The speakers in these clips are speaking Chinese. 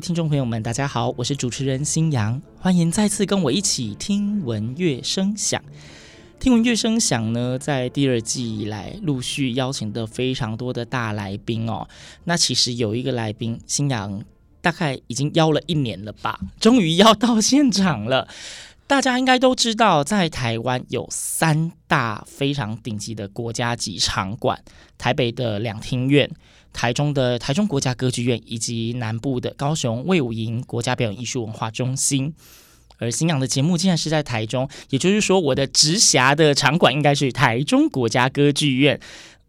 听众朋友们，大家好，我是主持人新阳，欢迎再次跟我一起听闻乐声响。听闻乐声响呢，在第二季以来陆续邀请的非常多的大来宾哦。那其实有一个来宾，新阳大概已经邀了一年了吧，终于邀到现场了。大家应该都知道，在台湾有三大非常顶级的国家级场馆：台北的两厅院。台中的台中国家歌剧院，以及南部的高雄魏武营国家表演艺术文化中心，而星洋的节目竟然是在台中，也就是说，我的直辖的场馆应该是台中国家歌剧院。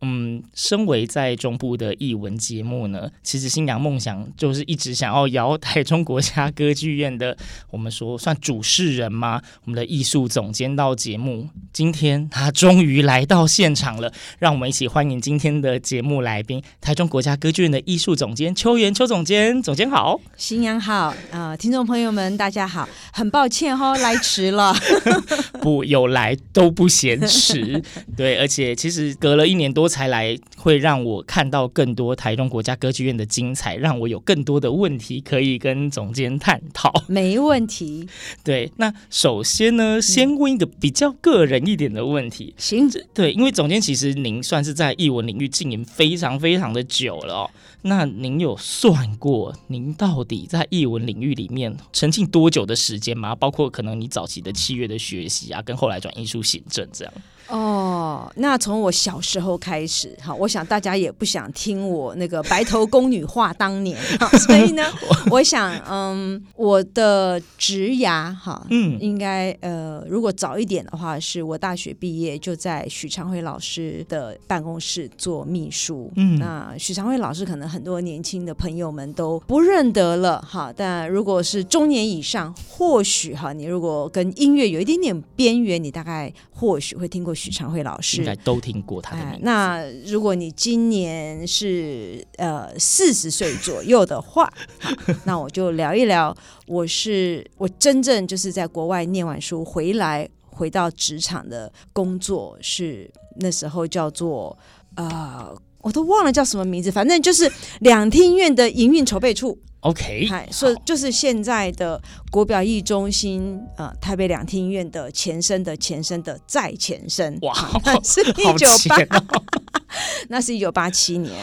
嗯，身为在中部的艺文节目呢，其实新娘梦想就是一直想要邀台 中国家歌剧院的，我们说算主事人吗？我们的艺术总监到节目，今天他终于来到现场了，让我们一起欢迎今天的节目来宾，台中国家歌剧院的艺术总监邱元邱总监，总监好，新娘好，啊、呃，听众朋友们大家好，很抱歉哈、哦，来迟了，不有来都不嫌迟，对，而且其实隔了一年多。才来会让我看到更多台中国家歌剧院的精彩，让我有更多的问题可以跟总监探讨。没问题。对，那首先呢，先问一个比较个人一点的问题。行，对，因为总监其实您算是在艺文领域经营非常非常的久了哦。那您有算过您到底在艺文领域里面沉浸多久的时间吗？包括可能你早期的器乐的学习啊，跟后来转艺术行政这样。哦，那从我小时候开始，哈，我想大家也不想听我那个白头宫女话当年，所以呢，我想，嗯，我的职涯，哈，嗯，应该，呃，如果早一点的话，是我大学毕业就在许昌辉老师的办公室做秘书，嗯，那许昌辉老师可能很多年轻的朋友们都不认得了，哈，但如果是中年以上，或许哈，你如果跟音乐有一点点边缘，你大概或许会听过。许长辉老师应该都听过他的名字。哎，那如果你今年是呃四十岁左右的话，那我就聊一聊。我是我真正就是在国外念完书回来，回到职场的工作是那时候叫做呃，我都忘了叫什么名字，反正就是两厅院的营运筹备处。OK，所以就是现在的国表艺中心，呃，台北两厅院的前身的前身的再前身，哇，是 一九八，哦、那是一九八七年，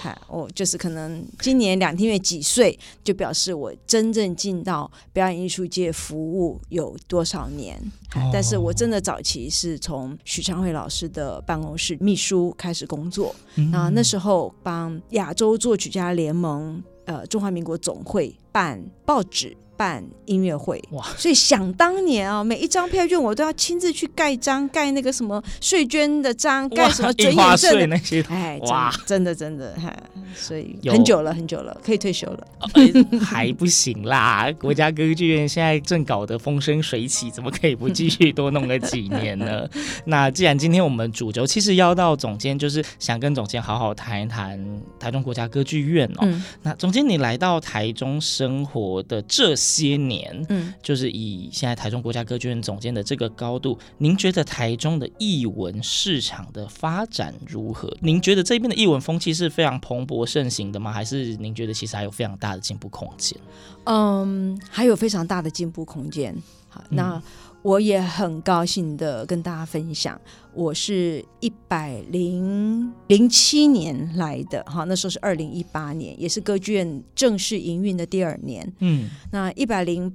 嗨，我就是可能今年两厅院几岁，就表示我真正进到表演艺术界服务有多少年。哦、但是我真的早期是从许昌慧老师的办公室秘书开始工作，嗯、那那时候帮亚洲作曲家联盟。呃，中华民国总会办报纸。办音乐会哇，所以想当年啊，每一张票券我都要亲自去盖章，盖那个什么税捐的章，盖什么准验证那些，哎，哇，真的真的，哈，所以很久了很久了，可以退休了，呃、还不行啦，国家歌剧院现在正搞得风生水起，怎么可以不继续多弄个几年呢？那既然今天我们主轴其实邀到总监，就是想跟总监好好谈一谈台中国家歌剧院哦。嗯、那总监，你来到台中生活的这。些年，嗯，就是以现在台中国家歌剧院总监的这个高度，您觉得台中的艺文市场的发展如何？您觉得这边的艺文风气是非常蓬勃盛行的吗？还是您觉得其实还有非常大的进步空间？嗯，还有非常大的进步空间。好，那。嗯我也很高兴的跟大家分享，我是一百零零七年来的，哈，那时候是二零一八年，也是歌剧院正式营运的第二年。嗯，那一百零。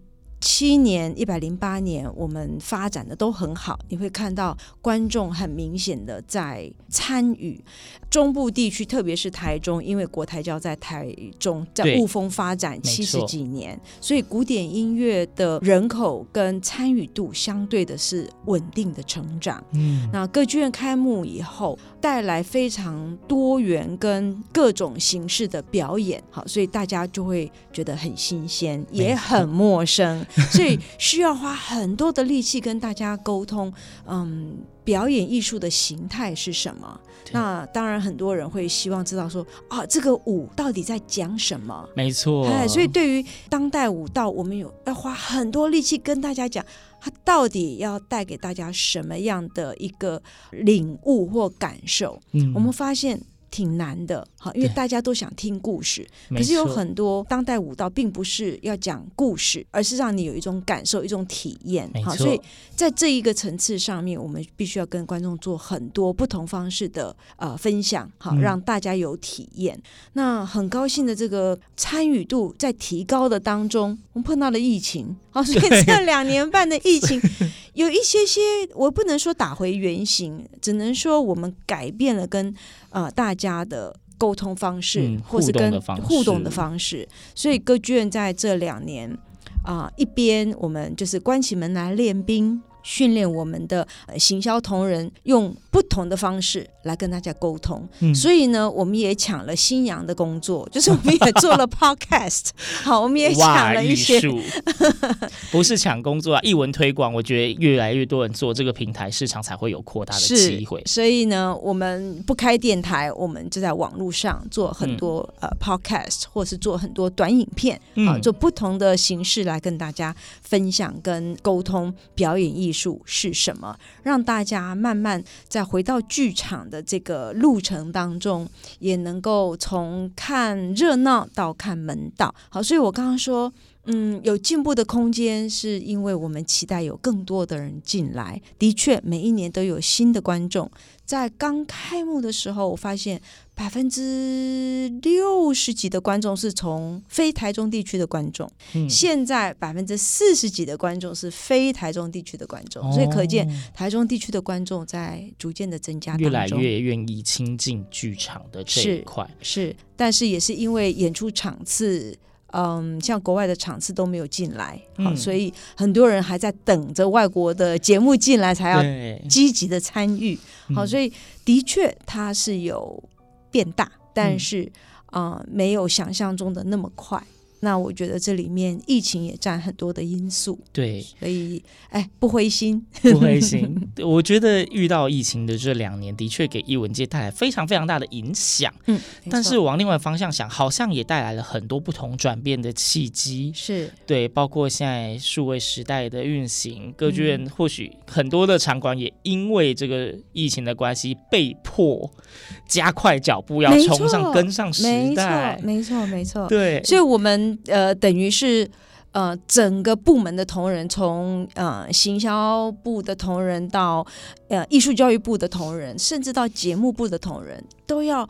七年一百零八年，我们发展的都很好。你会看到观众很明显的在参与中部地区，特别是台中，因为国台交在台中，在雾峰发展七十几年，所以古典音乐的人口跟参与度相对的是稳定的成长。嗯，那歌剧院开幕以后，带来非常多元跟各种形式的表演，好，所以大家就会觉得很新鲜，也很陌生。所以需要花很多的力气跟大家沟通，嗯，表演艺术的形态是什么？那当然很多人会希望知道说，啊，这个舞到底在讲什么？没错。哎，所以对于当代舞蹈，我们有要花很多力气跟大家讲，它到底要带给大家什么样的一个领悟或感受？嗯，我们发现。挺难的，好，因为大家都想听故事，可是有很多当代舞蹈并不是要讲故事，而是让你有一种感受、一种体验，好，所以在这一个层次上面，我们必须要跟观众做很多不同方式的呃分享，好，让大家有体验。嗯、那很高兴的这个参与度在提高的当中，我们碰到了疫情，好，所以这两年半的疫情 有一些些，我不能说打回原形，只能说我们改变了跟。呃，大家的沟通方式，嗯、或是跟互动的方式，所以歌剧院在这两年啊、呃，一边我们就是关起门来练兵。训练我们的行销同仁用不同的方式来跟大家沟通，嗯、所以呢，我们也抢了新阳的工作，就是我们也做了 podcast。好，我们也抢了一些，不是抢工作啊，艺文推广，我觉得越来越多人做这个平台，市场才会有扩大的机会。所以呢，我们不开电台，我们就在网络上做很多、嗯、呃 podcast，或是做很多短影片，啊、嗯，做不同的形式来跟大家分享跟沟通表演艺术。是什么？让大家慢慢再回到剧场的这个路程当中，也能够从看热闹到看门道。好，所以我刚刚说，嗯，有进步的空间，是因为我们期待有更多的人进来。的确，每一年都有新的观众。在刚开幕的时候，我发现百分之六十几的观众是从非台中地区的观众，嗯、现在百分之四十几的观众是非台中地区的观众，哦、所以可见台中地区的观众在逐渐的增加，越来越愿意亲近剧场的这一块是，是，但是也是因为演出场次。嗯，像国外的场次都没有进来，好，所以很多人还在等着外国的节目进来才要积极的参与。好，所以的确它是有变大，但是啊，没有想象中的那么快。那我觉得这里面疫情也占很多的因素，对，所以哎，不灰心，不灰心。我觉得遇到疫情的这两年，的确给艺文界带来非常非常大的影响。嗯，但是往另外方向想，好像也带来了很多不同转变的契机。是对，包括现在数位时代的运行，歌剧院或许很多的场馆也因为这个疫情的关系，被迫加快脚步，要冲上跟上时代。没错，没错，没错。对，所以我们。呃，等于是呃，整个部门的同仁，从呃行销部的同仁到呃艺术教育部的同仁，甚至到节目部的同仁，都要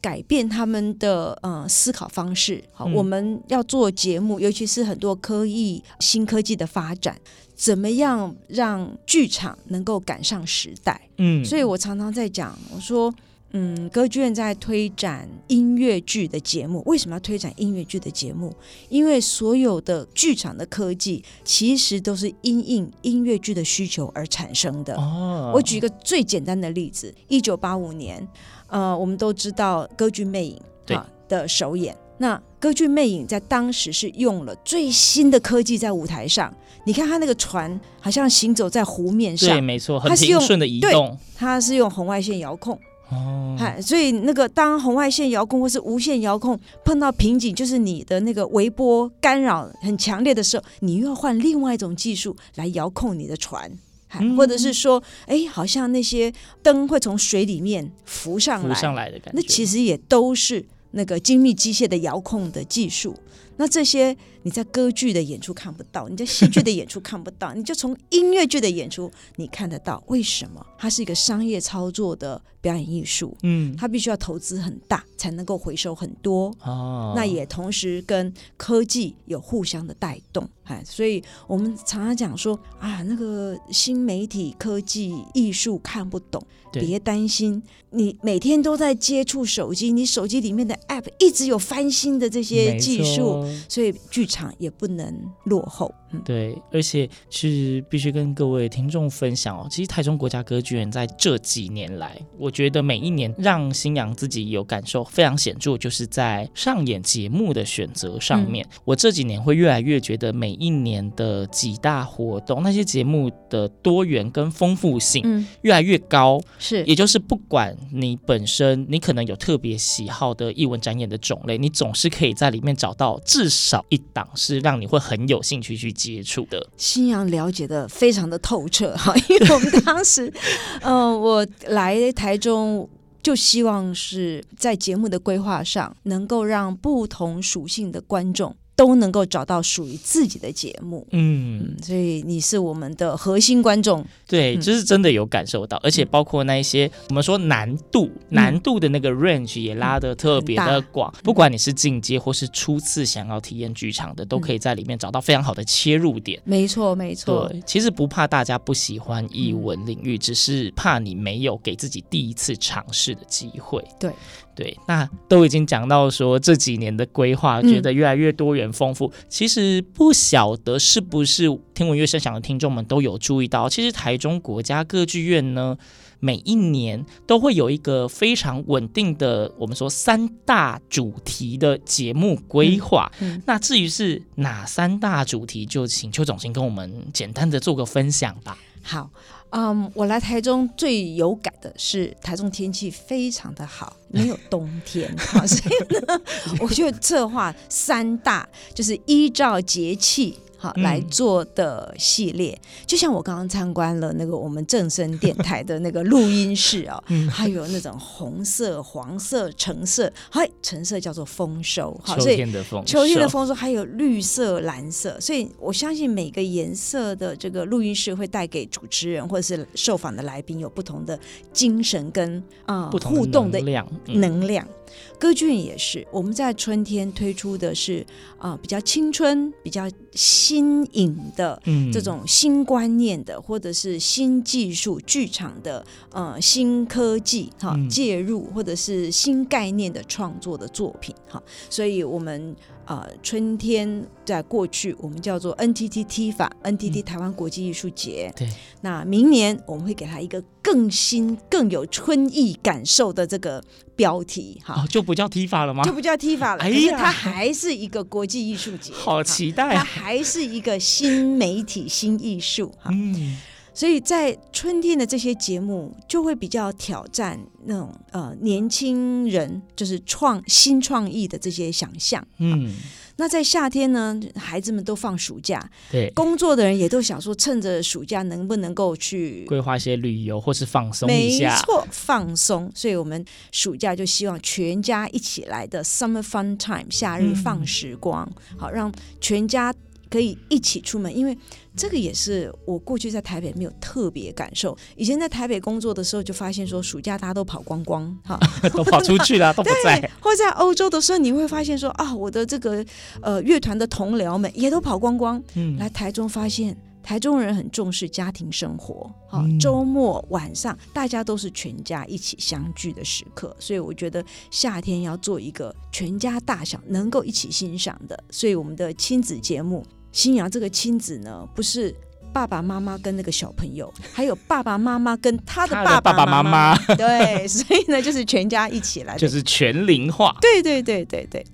改变他们的呃思考方式。好，嗯、我们要做节目，尤其是很多科艺新科技的发展，怎么样让剧场能够赶上时代？嗯，所以我常常在讲，我说。嗯，歌剧院在推展音乐剧的节目，为什么要推展音乐剧的节目？因为所有的剧场的科技其实都是因应音乐剧的需求而产生的。哦，我举一个最简单的例子：一九八五年，呃，我们都知道歌剧《魅影》啊的首演。那歌剧《魅影》在当时是用了最新的科技在舞台上，你看它那个船好像行走在湖面上，对，没错，很平顺的移动，它是用红外线遥控。哦，哎，所以那个当红外线遥控或是无线遥控碰到瓶颈，就是你的那个微波干扰很强烈的时候，你又要换另外一种技术来遥控你的船，嗯、或者是说，哎，好像那些灯会从水里面浮上来，浮上来的感觉，那其实也都是那个精密机械的遥控的技术。那这些你在歌剧的演出看不到，你在戏剧的演出看不到，你就从音乐剧的演出你看得到。为什么？它是一个商业操作的表演艺术，嗯，它必须要投资很大才能够回收很多。哦，那也同时跟科技有互相的带动。哎，所以我们常常讲说啊，那个新媒体、科技、艺术看不懂，别担心。你每天都在接触手机，你手机里面的 App 一直有翻新的这些技术。所以剧场也不能落后。嗯、对，而且是必须跟各位听众分享哦。其实台中国家歌剧院在这几年来，我觉得每一年让新娘自己有感受非常显著，就是在上演节目的选择上面。嗯、我这几年会越来越觉得，每一年的几大活动，那些节目的多元跟丰富性越来越高。是，也就是不管你本身你可能有特别喜好的艺文展演的种类，你总是可以在里面找到至少一档是让你会很有兴趣去接触的。新阳了解的非常的透彻 哈，因为我们当时，嗯、呃，我来台中就希望是在节目的规划上，能够让不同属性的观众。都能够找到属于自己的节目，嗯，所以你是我们的核心观众，对，就是真的有感受到，而且包括那一些我们说难度，难度的那个 range 也拉得特别的广，不管你是进阶或是初次想要体验剧场的，都可以在里面找到非常好的切入点。没错，没错，对，其实不怕大家不喜欢译文领域，只是怕你没有给自己第一次尝试的机会。对。对，那都已经讲到说这几年的规划，觉得越来越多元丰富。嗯、其实不晓得是不是听闻乐声响的听众们都有注意到，其实台中国家歌剧院呢，每一年都会有一个非常稳定的，我们说三大主题的节目规划。嗯嗯、那至于是哪三大主题，就请邱总监跟我们简单的做个分享吧。好。嗯，um, 我来台中最有感的是台中天气非常的好，没有冬天，好，所以呢，我就策划三大，就是依照节气。好，来做的系列，嗯、就像我刚刚参观了那个我们正声电台的那个录音室哦，嗯、还有那种红色、黄色、橙色，嗨，橙色叫做丰收，好，秋天的丰收，秋天的丰收，还有绿色、蓝色，所以我相信每个颜色的这个录音室会带给主持人或者是受访的来宾有不同的精神跟啊、呃、互动的能量。能量歌剧院也是，我们在春天推出的是啊、呃、比较青春、比较新颖的这种新观念的，嗯、或者是新技术剧场的呃新科技哈介入，或者是新概念的创作的作品哈，所以我们。呃，春天在过去，我们叫做 NTT TIFA NTT 台湾国际艺术节。嗯、对，那明年我们会给它一个更新、更有春意感受的这个标题，哈、哦，就不叫 TIFA 了吗？就不叫 TIFA 了，哎呀，它还是一个国际艺术节，好期待，它还是一个新媒体、新艺术，哈。嗯所以在春天的这些节目就会比较挑战那种呃年轻人就是创新创意的这些想象。嗯，那在夏天呢，孩子们都放暑假，对，工作的人也都想说趁着暑假能不能够去规划一些旅游或是放松一下。没错，放松。所以我们暑假就希望全家一起来的 Summer Fun Time 夏日放时光，嗯、好让全家可以一起出门，因为。这个也是我过去在台北没有特别感受。以前在台北工作的时候，就发现说暑假大家都跑光光，哈，都跑出去了，都不在。或在欧洲的时候，你会发现说啊，我的这个呃乐团的同僚们也都跑光光。嗯，来台中发现台中人很重视家庭生活，哈，周末晚上大家都是全家一起相聚的时刻。所以我觉得夏天要做一个全家大小能够一起欣赏的，所以我们的亲子节目。星洋这个亲子呢，不是爸爸妈妈跟那个小朋友，还有爸爸妈妈跟他的爸爸妈妈。对，所以呢，就是全家一起来，就是全龄化。对对对对对。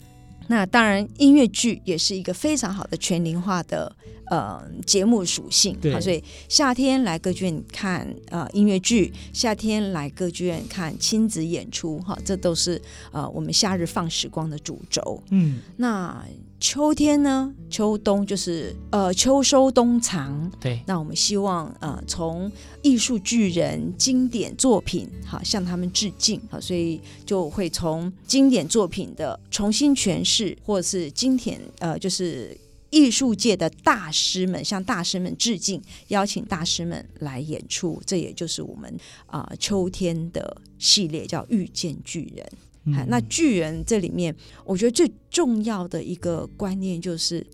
那当然，音乐剧也是一个非常好的全龄化的呃节目属性。对好，所以夏天来歌剧院看呃音乐剧，夏天来歌剧院看亲子演出，哈，这都是呃我们夏日放时光的主轴。嗯，那秋天呢？秋冬就是呃秋收冬藏。对，那我们希望呃从艺术巨人经典作品好向他们致敬好，所以就会从经典作品的重新诠释，或者是经典呃就是艺术界的大师们向大师们致敬，邀请大师们来演出，这也就是我们啊、秋天的系列叫遇见巨人。那巨人这里面，我觉得最重要的一个观念就是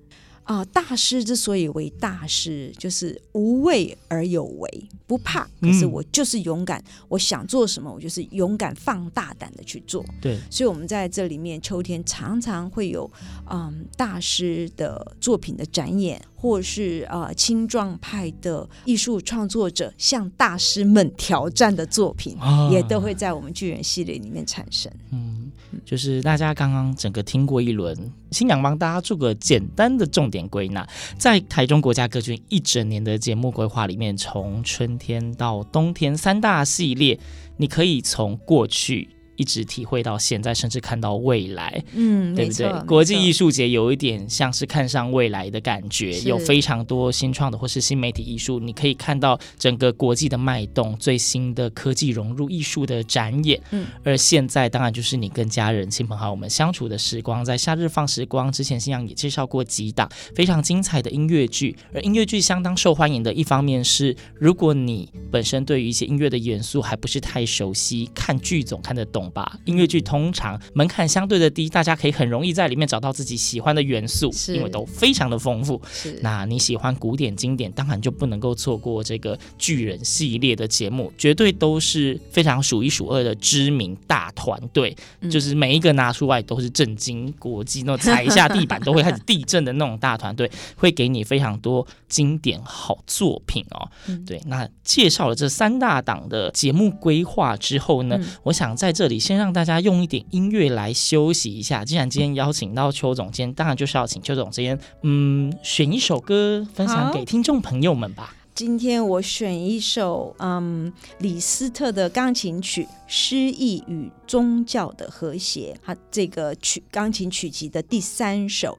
啊、呃，大师之所以为大师，就是无畏而有为，不怕。可是我就是勇敢，嗯、我想做什么，我就是勇敢放大胆的去做。对，所以，我们在这里面，秋天常常会有嗯大师的作品的展演。或是啊、呃，青壮派的艺术创作者向大师们挑战的作品，啊、也都会在我们巨人系列里面产生。嗯，就是大家刚刚整个听过一轮，新娘帮大家做个简单的重点归纳，在台中国家歌剧一整年的节目规划里面，从春天到冬天三大系列，你可以从过去。一直体会到现在，甚至看到未来，嗯，对不对？国际艺术节有一点像是看上未来的感觉，有非常多新创的或是新媒体艺术，你可以看到整个国际的脉动，最新的科技融入艺术的展演。嗯，而现在当然就是你跟家人、亲朋好友们相处的时光，在夏日放时光之前，新阳也介绍过几档非常精彩的音乐剧，而音乐剧相当受欢迎的一方面是，如果你本身对于一些音乐的元素还不是太熟悉，看剧总看得懂。吧，音乐剧通常门槛相对的低，大家可以很容易在里面找到自己喜欢的元素，因为都非常的丰富。是，那你喜欢古典经典，当然就不能够错过这个巨人系列的节目，绝对都是非常数一数二的知名大团队，嗯、就是每一个拿出来都是震惊国际，那踩一下地板都会开始地震的那种大团队，会给你非常多经典好作品哦。嗯、对，那介绍了这三大档的节目规划之后呢，嗯、我想在这里。先让大家用一点音乐来休息一下。既然今天邀请到邱总监，当然就是要请邱总监，嗯，选一首歌分享给听众朋友们吧。今天我选一首，嗯，李斯特的钢琴曲《诗意与宗教的和谐》，它这个曲钢琴曲集的第三首，《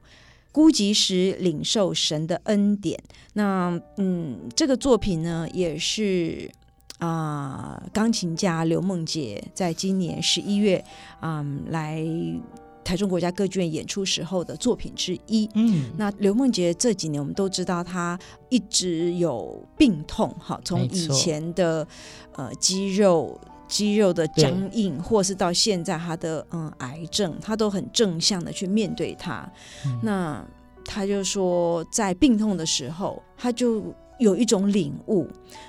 孤寂时领受神的恩典》。那，嗯，这个作品呢，也是。啊、呃，钢琴家刘梦洁在今年十一月，嗯，来台中国家歌剧院演出时候的作品之一。嗯，那刘梦洁这几年我们都知道，她一直有病痛，哈，从以前的呃肌肉肌肉的僵硬，或是到现在她的嗯癌症，她都很正向的去面对它。嗯、那她就说，在病痛的时候，她就。有一种领悟，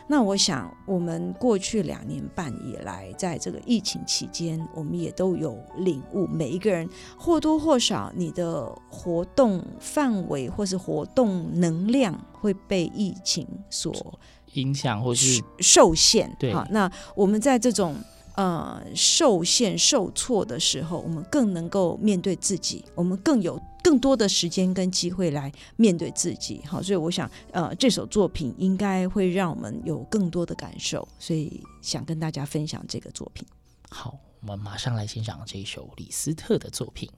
那我想，我们过去两年半以来，在这个疫情期间，我们也都有领悟。每一个人或多或少，你的活动范围或是活动能量会被疫情所影响，或是受限。对，好，那我们在这种。呃，受限、受挫的时候，我们更能够面对自己，我们更有更多的时间跟机会来面对自己。好，所以我想，呃，这首作品应该会让我们有更多的感受，所以想跟大家分享这个作品。好，我们马上来欣赏这一首李斯特的作品。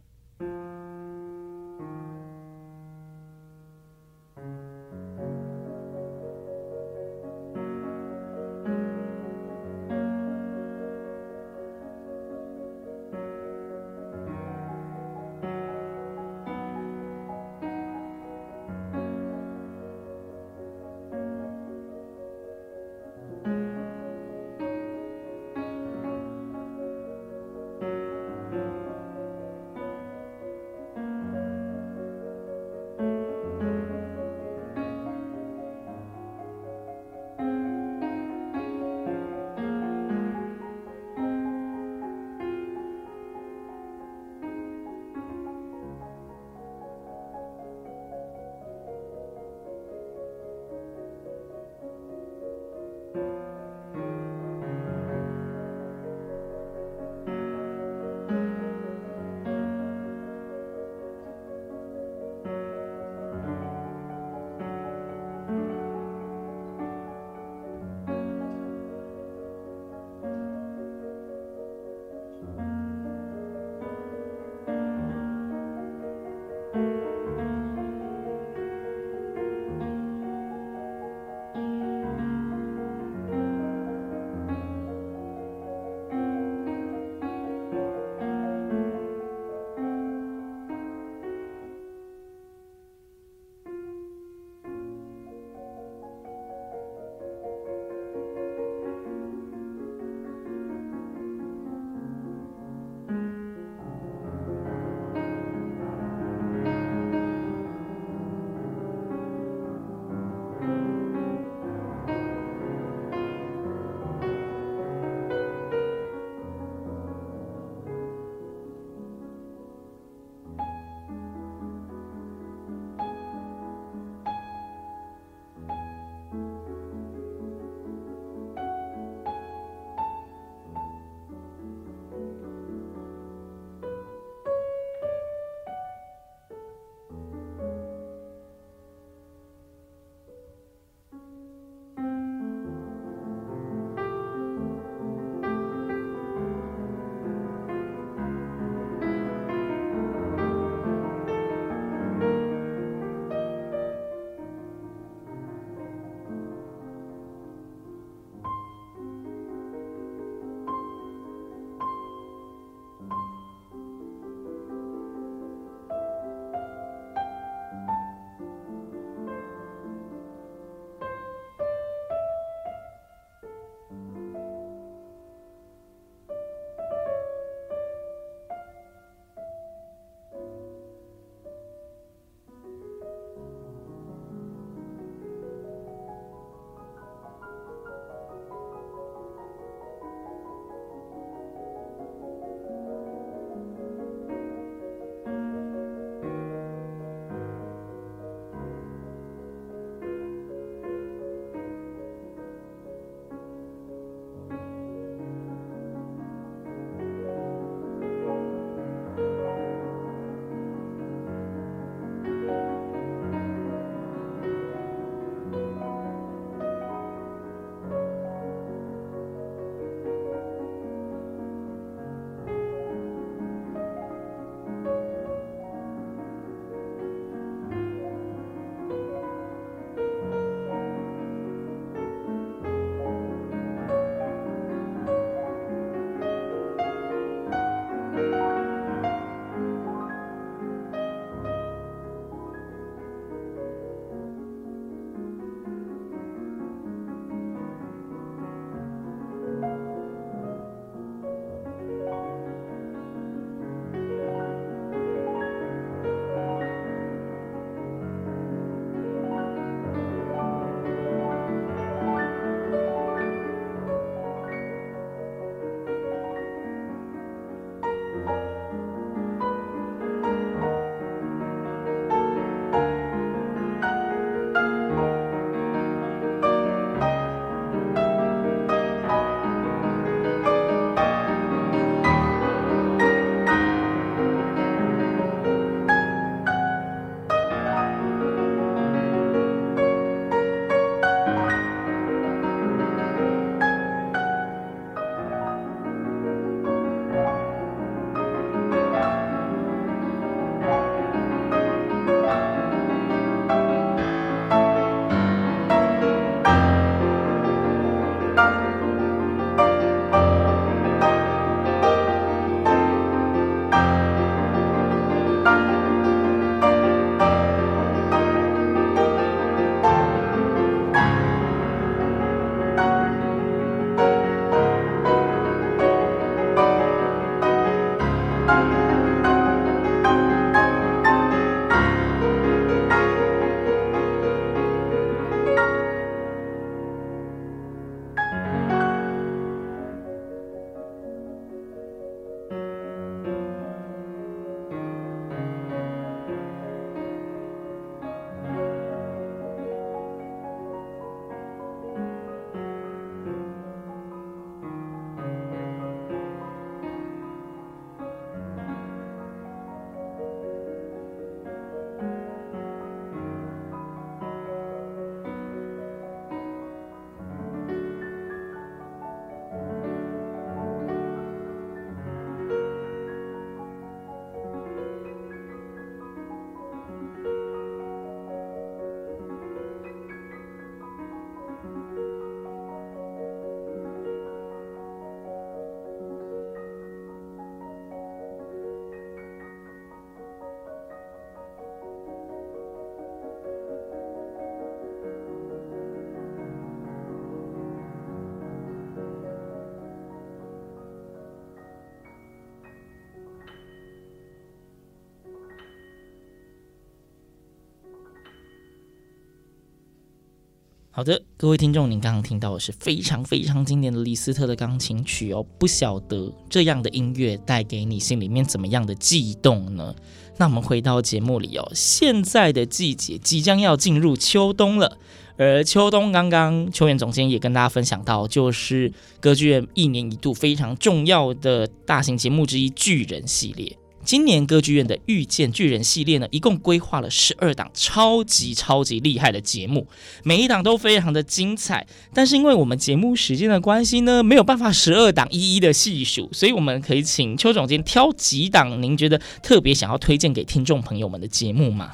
好的，各位听众，您刚刚听到的是非常非常经典的李斯特的钢琴曲哦。不晓得这样的音乐带给你心里面怎么样的悸动呢？那我们回到节目里哦，现在的季节即将要进入秋冬了，而秋冬刚刚秋元总监也跟大家分享到，就是歌剧院一年一度非常重要的大型节目之一——巨人系列。今年歌剧院的《遇见巨人》系列呢，一共规划了十二档超级超级厉害的节目，每一档都非常的精彩。但是因为我们节目时间的关系呢，没有办法十二档一一的细数，所以我们可以请邱总监挑几档您觉得特别想要推荐给听众朋友们的节目吗？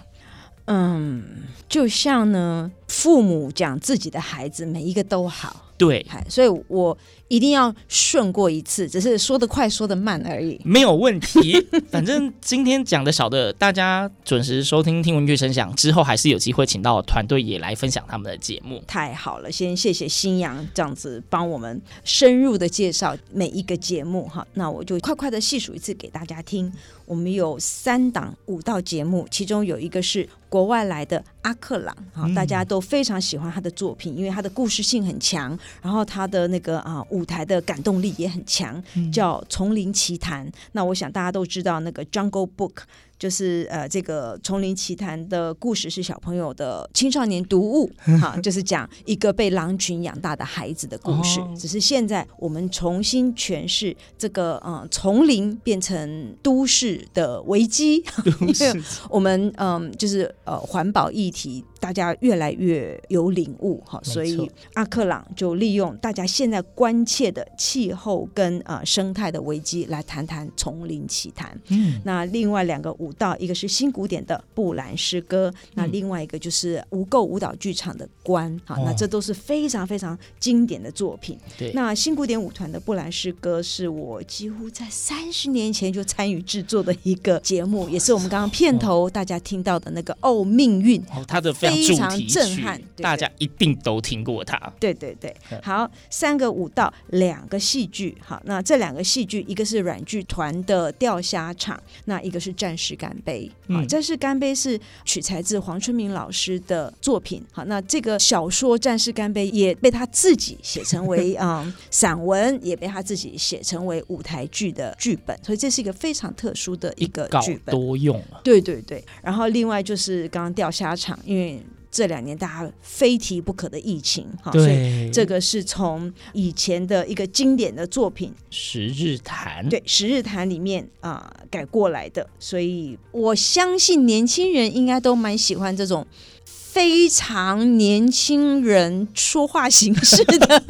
嗯，就像呢，父母讲自己的孩子，每一个都好，对，所以我。一定要顺过一次，只是说得快，说得慢而已。没有问题，反正今天讲的少的，大家准时收听听闻乐声响之后，还是有机会请到团队也来分享他们的节目。太好了，先谢谢新阳这样子帮我们深入的介绍每一个节目哈。那我就快快的细数一次给大家听。我们有三档舞蹈节目，其中有一个是国外来的阿克朗哈，大家都非常喜欢他的作品，因为他的故事性很强，然后他的那个啊。舞台的感动力也很强，叫《丛林奇谈》。那我想大家都知道那个《Jungle Book》。就是呃，这个《丛林奇谭》的故事是小朋友的青少年读物，哈，就是讲一个被狼群养大的孩子的故事。哦、只是现在我们重新诠释这个呃，丛林变成都市的危机，因为我们嗯、呃，就是呃，环保议题大家越来越有领悟哈，所以阿克朗就利用大家现在关切的气候跟呃生态的危机来谈谈《丛林奇谭》。嗯，那另外两个。舞蹈，一个是新古典的布兰诗歌，那另外一个就是无垢舞蹈剧场的观，好，那这都是非常非常经典的作品。对，那新古典舞团的布兰诗歌是我几乎在三十年前就参与制作的一个节目，也是我们刚刚片头大家听到的那个哦命运，哦，它的非常震撼，大家一定都听过它。对对对，好，三个舞蹈，两个戏剧，好，那这两个戏剧，一个是软剧团的钓虾场，那一个是战士干杯，啊，这是干杯是取材自黄春明老师的作品。好，那这个小说《战士干杯》也被他自己写成为 嗯散文，也被他自己写成为舞台剧的剧本，所以这是一个非常特殊的一个剧本，多用啊。对对对，然后另外就是刚刚钓虾场，因为。这两年大家非提不可的疫情，哈，所以这个是从以前的一个经典的作品《十日谈》对《十日谈》里面啊、呃、改过来的，所以我相信年轻人应该都蛮喜欢这种非常年轻人说话形式的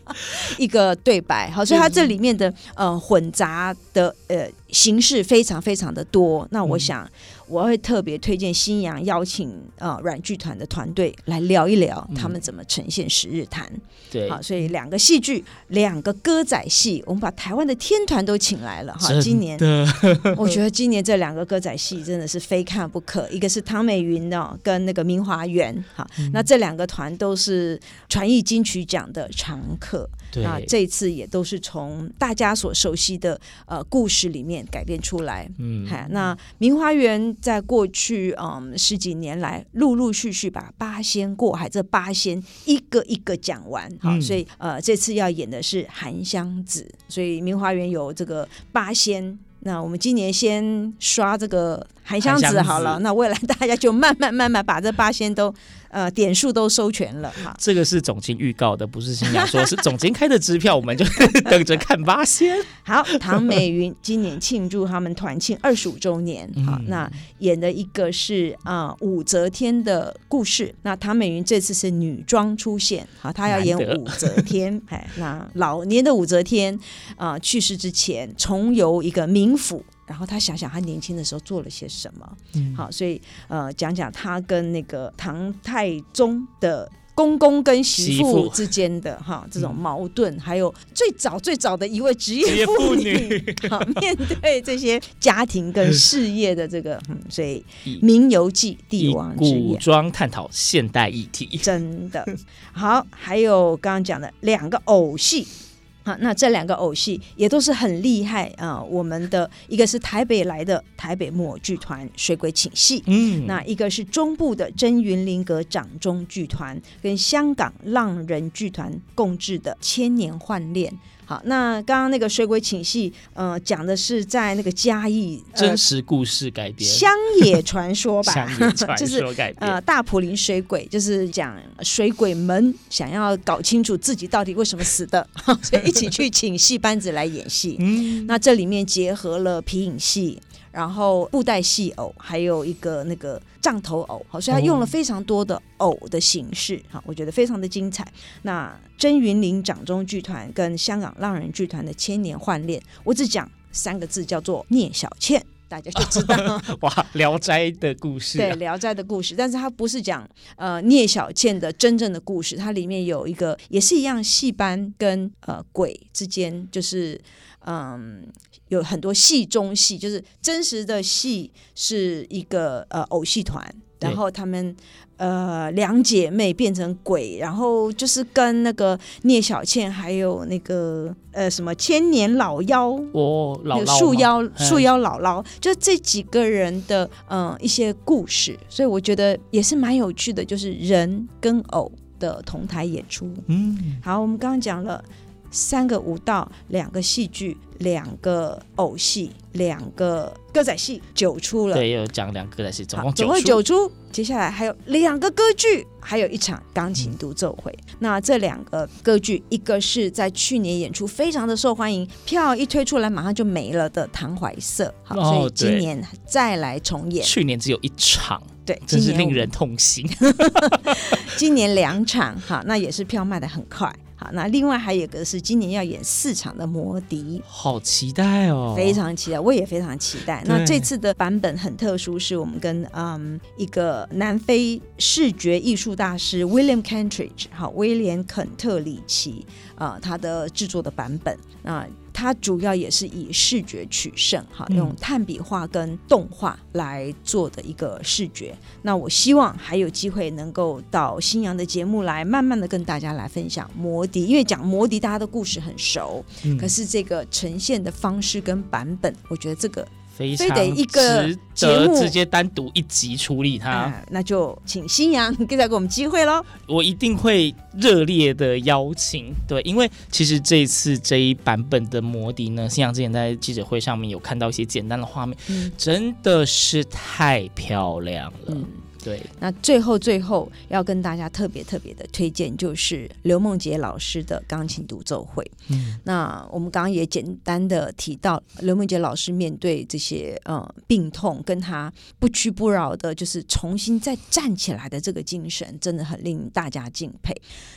一个对白，好，所以它这里面的呃混杂的呃形式非常非常的多，那我想。我会特别推荐新阳邀请呃软剧团的团队来聊一聊他们怎么呈现《十日谈》嗯。对，好，所以两个戏剧，两个歌仔戏，我们把台湾的天团都请来了哈。今年，我觉得今年这两个歌仔戏真的是非看不可。一个是唐美云的跟那个明华园，哈、嗯，那这两个团都是传艺金曲奖的常客。对，那这一次也都是从大家所熟悉的呃故事里面改编出来。嗯，哈，那明花园。在过去嗯十几年来，陆陆续续把八仙过海这八仙一个一个讲完，好、嗯，所以呃这次要演的是韩湘子，所以明花园有这个八仙，那我们今年先刷这个韩湘子好了，那未来大家就慢慢慢慢把这八仙都。呃，点数都收全了哈。这个是总监预告的，不是新娘说，是总监开的支票，我们就等着看八仙。好，唐美云今年庆祝他们团庆二十五周年，好，那演的一个是啊、呃、武则天的故事。那唐美云这次是女装出现，好，她要演武则天。哎，那老年的武则天啊、呃、去世之前，重游一个冥府。然后他想想他年轻的时候做了些什么，嗯、好，所以呃讲讲他跟那个唐太宗的公公跟媳妇之间的哈这种矛盾，嗯、还有最早最早的一位职业妇女，好面对这些家庭跟事业的这个，嗯，所以《名游记》帝王古装探讨现代议题，真的。好，还有刚刚讲的两个偶戏。好，那这两个偶戏也都是很厉害啊、呃。我们的一个是台北来的台北木偶剧团水鬼请戏，嗯，那一个是中部的真云林阁掌中剧团跟香港浪人剧团共制的千年换脸。好，那刚刚那个水鬼请戏，呃，讲的是在那个嘉义、呃、真实故事改编，乡野传说吧，乡野传说 改编，就是呃大埔林水鬼，就是讲水鬼们想要搞清楚自己到底为什么死的，所以一起去请戏班子来演戏。嗯，那这里面结合了皮影戏。然后布袋戏偶，还有一个那个杖头偶，好，所以他用了非常多的偶的形式，哈，我觉得非常的精彩。那真云林掌中剧团跟香港浪人剧团的千年换恋，我只讲三个字，叫做聂小倩，大家就知道。哇，《聊斋》的故事，对，《聊斋》的故事，但是它不是讲呃聂小倩的真正的故事，它里面有一个也是一样，戏班跟呃鬼之间就是。嗯，有很多戏中戏，就是真实的戏是一个呃偶戏团，然后他们呃两姐妹变成鬼，然后就是跟那个聂小倩还有那个呃什么千年老妖哦，老树妖树妖姥姥，就这几个人的嗯、呃、一些故事，所以我觉得也是蛮有趣的，就是人跟偶的同台演出。嗯，好，我们刚刚讲了。三个舞蹈，两个戏剧，两个偶戏，两个歌仔戏，九出了。对，有讲两个歌仔戏，总共总共九出。接下来还有两个歌剧，还有一场钢琴独奏会。嗯、那这两个歌剧，一个是在去年演出非常的受欢迎，票一推出来马上就没了的《唐怀瑟》。好，哦、所以今年再来重演。去年只有一场，对，真是令人痛心。今年两场，好，那也是票卖的很快。好，那另外还有一个是今年要演四场的《魔笛》，好期待哦，非常期待，我也非常期待。那这次的版本很特殊，是我们跟嗯一个南非视觉艺术大师 William Kentridge，好，威廉肯特里奇。啊、呃，它的制作的版本那。它主要也是以视觉取胜，哈，用炭笔画跟动画来做的一个视觉。嗯、那我希望还有机会能够到新阳的节目来，慢慢的跟大家来分享魔笛，因为讲魔笛大家的故事很熟，嗯、可是这个呈现的方式跟版本，我觉得这个。非得一个节目直接单独一集处理它，呃，那就请新阳给再给我们机会喽。我一定会热烈的邀请，对，因为其实这一次这一版本的魔笛呢，新阳之前在记者会上面有看到一些简单的画面，嗯、真的是太漂亮了。嗯对，那最后最后要跟大家特别特别的推荐，就是刘梦杰老师的钢琴独奏会。嗯，那我们刚刚也简单的提到，刘梦杰老师面对这些呃病痛，跟他不屈不挠的，就是重新再站起来的这个精神，真的很令大家敬佩。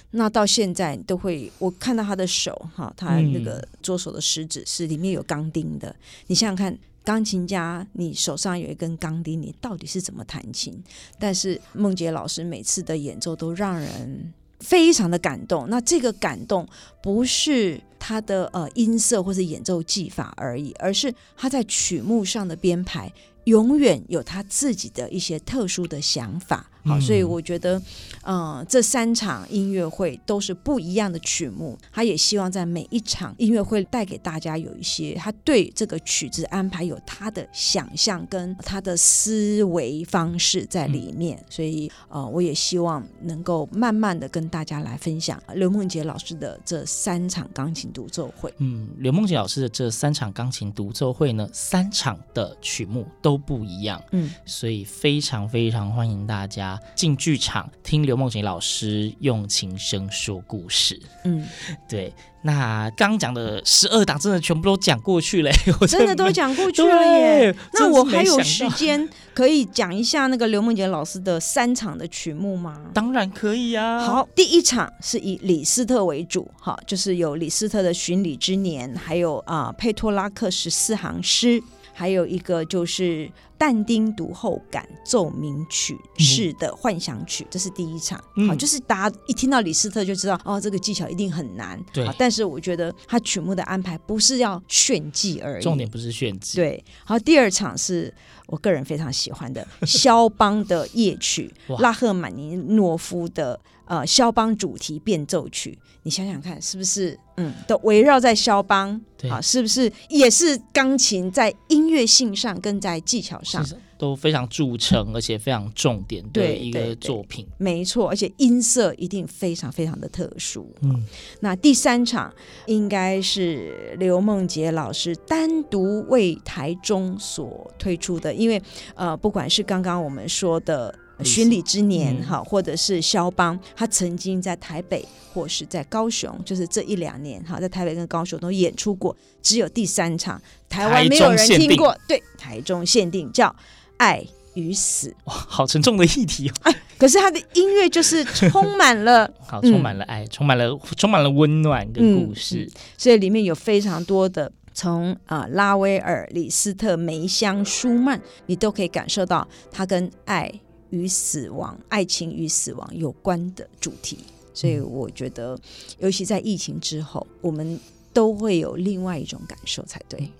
那到现在都会，我看到他的手哈，他那个左手的食指是里面有钢钉的，你想想看。钢琴家，你手上有一根钢钉，你到底是怎么弹琴？但是梦洁老师每次的演奏都让人非常的感动。那这个感动不是他的呃音色或是演奏技法而已，而是他在曲目上的编排，永远有他自己的一些特殊的想法。好，所以我觉得，嗯、呃，这三场音乐会都是不一样的曲目。他也希望在每一场音乐会带给大家有一些他对这个曲子安排有他的想象跟他的思维方式在里面。嗯、所以，呃，我也希望能够慢慢的跟大家来分享刘梦洁老师的这三场钢琴独奏会。嗯，刘梦洁老师的这三场钢琴独奏会呢，三场的曲目都不一样。嗯，所以非常非常欢迎大家。进剧场听刘梦洁老师用琴声说故事，嗯，对。那刚讲的十二档真的全部都讲过去了，我 真的都讲过去了耶。那我还有时间可以讲一下那个刘梦洁老师的三场的曲目吗？当然可以啊。好，第一场是以李斯特为主，哈，就是有李斯特的《巡礼之年》，还有啊、呃、佩托拉克十四行诗，还有一个就是。但丁读后感奏鸣曲式的幻想曲，这是第一场。嗯、好，就是大家一听到李斯特就知道，哦，这个技巧一定很难。对。但是我觉得他曲目的安排不是要炫技而已，重点不是炫技。对。好，第二场是我个人非常喜欢的肖邦的夜曲，拉赫玛尼诺夫的。呃，肖邦主题变奏曲，你想想看，是不是？嗯，都围绕在肖邦，对啊，是不是也是钢琴在音乐性上跟在技巧上都非常著称，而且非常重点的一个作品。没错，而且音色一定非常非常的特殊。嗯，那第三场应该是刘梦洁老师单独为台中所推出的，因为呃，不管是刚刚我们说的。巡礼之年，哈、嗯，或者是肖邦，他曾经在台北或是在高雄，就是这一两年，哈，在台北跟高雄都演出过。只有第三场，台湾没有人听过。对，台中限定叫《爱与死》。哇，好沉重的议题哦。哎，可是他的音乐就是充满了，好，充满了爱，嗯、充满了充满了温暖的故事。所以里面有非常多的从啊、呃、拉威尔、李斯特、梅香、舒曼，你都可以感受到他跟爱。与死亡、爱情与死亡有关的主题，所以我觉得，尤其在疫情之后，我们都会有另外一种感受才对。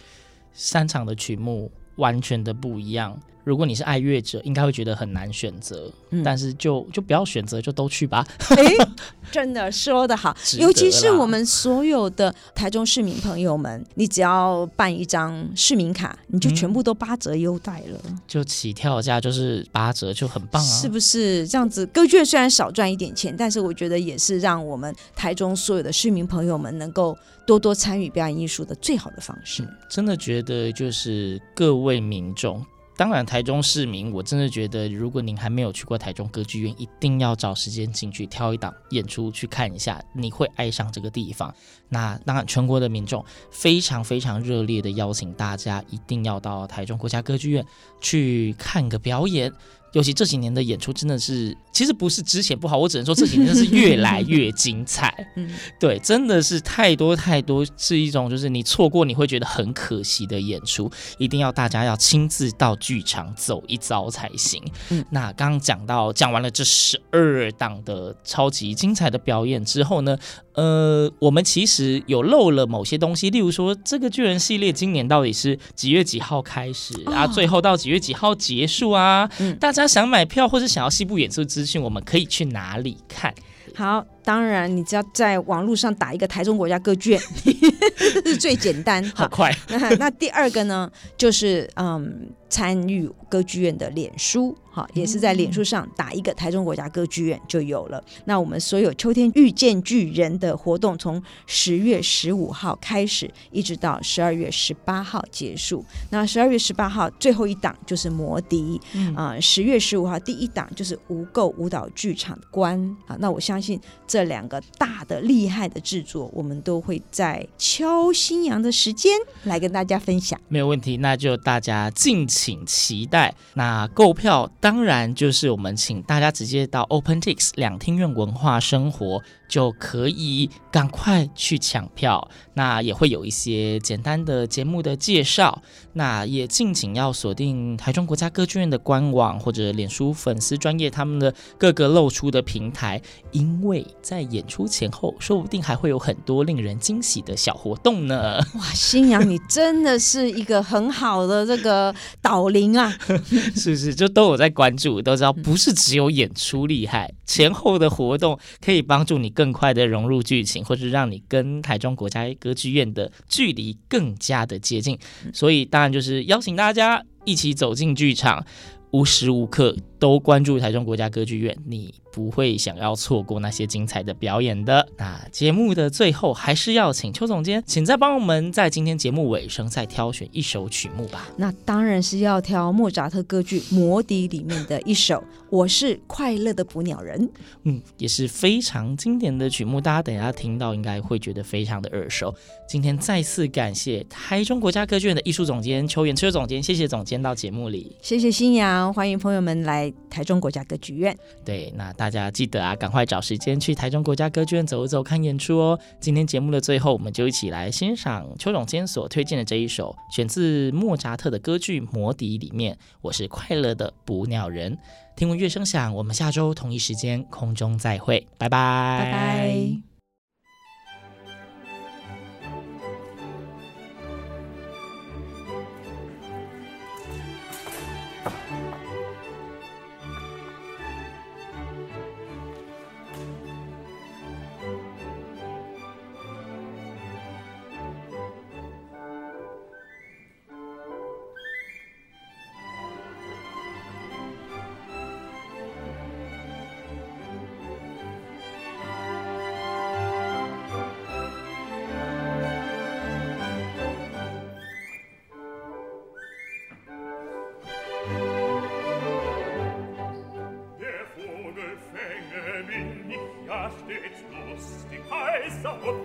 三场的曲目完全的不一样。如果你是爱乐者，应该会觉得很难选择，嗯、但是就就不要选择，就都去吧。哎，真的说的好，尤其是我们所有的台中市民朋友们，你只要办一张市民卡，你就全部都八折优待了，嗯、就起跳价就是八折，就很棒啊！是不是这样子？歌剧院虽然少赚一点钱，但是我觉得也是让我们台中所有的市民朋友们能够多多参与表演艺术的最好的方式。嗯、真的觉得就是各位民众。当然，台中市民，我真的觉得，如果您还没有去过台中歌剧院，一定要找时间进去挑一档演出去看一下，你会爱上这个地方。那当然，全国的民众非常非常热烈的邀请大家，一定要到台中国家歌剧院去看个表演。尤其这几年的演出真的是，其实不是之前不好，我只能说这几年真是越来越精彩。嗯，对，真的是太多太多，是一种就是你错过你会觉得很可惜的演出，一定要大家要亲自到剧场走一遭才行。嗯，那刚刚讲到讲完了这十二档的超级精彩的表演之后呢，呃，我们其实有漏了某些东西，例如说这个巨人系列今年到底是几月几号开始啊？最后到几月几号结束啊？嗯，大家。想买票或者想要西部演出资讯，我们可以去哪里看？好，当然你只要在网络上打一个台中国家歌剧院，是最简单。好快。那那第二个呢，就是嗯。参与歌剧院的脸书，哈，也是在脸书上打一个台中国家歌剧院就有了。那我们所有秋天遇见巨人的活动，从十月十五号开始，一直到十二月十八号结束。那十二月十八号最后一档就是魔笛，啊、嗯，十、呃、月十五号第一档就是无垢舞蹈剧场观。啊，那我相信这两个大的厉害的制作，我们都会在敲新娘的时间来跟大家分享。没有问题，那就大家敬请。请期待。那购票当然就是我们请大家直接到 OpenTix 两厅院文化生活就可以赶快去抢票。那也会有一些简单的节目的介绍。那也敬请要锁定台中国家歌剧院的官网或者脸书粉丝专业他们的各个露出的平台，因为在演出前后，说不定还会有很多令人惊喜的小活动呢。哇，新娘，你真的是一个很好的这个导灵啊！是不是？就都有在关注，都知道不是只有演出厉害，前后的活动可以帮助你更快的融入剧情，或者让你跟台中国家歌歌剧院的距离更加的接近。所以当然就是邀请大家一起走进剧场，无时无刻都关注台中国家歌剧院，你不会想要错过那些精彩的表演的。那节目的最后，还是要请邱总监，请再帮我们在今天节目尾声再挑选一首曲目吧。那当然是要挑莫扎特歌剧《魔笛》里面的一首《我是快乐的捕鸟人》。嗯，也是非常经典的曲目，大家等一下听到应该会觉得非常的耳熟。今天再次感谢台中国家歌剧院的艺术总监邱元邱总监，谢谢总监到节目里，谢谢新阳，欢迎朋友们来。在台中国家歌剧院。对，那大家记得啊，赶快找时间去台中国家歌剧院走一走，看演出哦。今天节目的最后，我们就一起来欣赏邱总监所推荐的这一首，选自莫扎特的歌剧《魔笛》里面，我是快乐的捕鸟人。听闻乐声响，我们下周同一时间空中再会，拜拜，拜拜。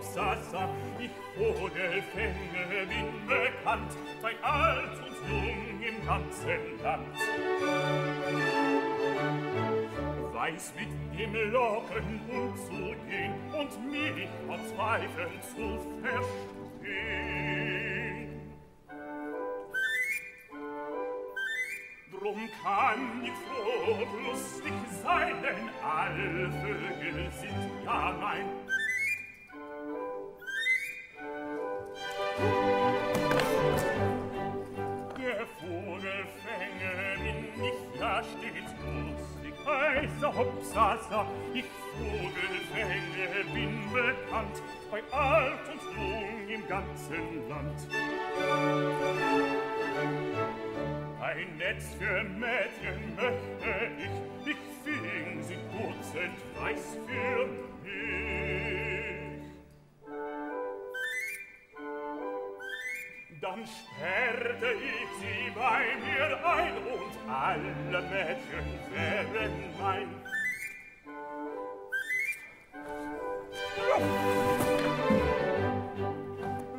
sasa ich Vogelfänge bin bekannt, bei alt und jung im ganzen Land. Weiß mit dem Locken umzugehen und mich vor Zweifeln zu verstehen. Drum kann ich froh und lustig sein, denn alle Vögel sind ja mein Der Vogelfänger bin ich ja stets lustig, heißer Hopsasa. Ich Vogelfänger bin bekannt, bei alt und jung im ganzen Land. Ein Netz für Mädchen möchte ich, ich fing sie kurz und weiß für mich. Dann sperrte ich sie bei mir ein und alle Mädchen wären mein.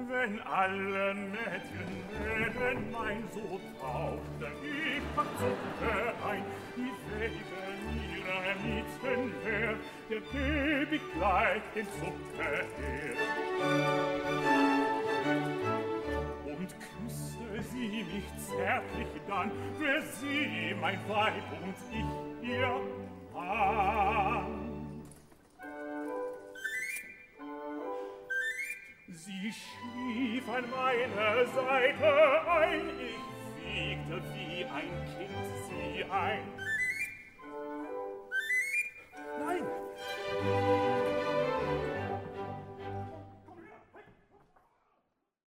Wenn alle Mädchen wären mein, so tauchte ich am Zucker ein, die Wege ihrer Mieten wär, der Baby gleich den Zucker her und küsste sie mich zärtlich dann, wär sie mein Weib und ich ihr Mann. Sie schlief an meiner Seite ein, ich wiegte wie ein Kind sie ein. Nein,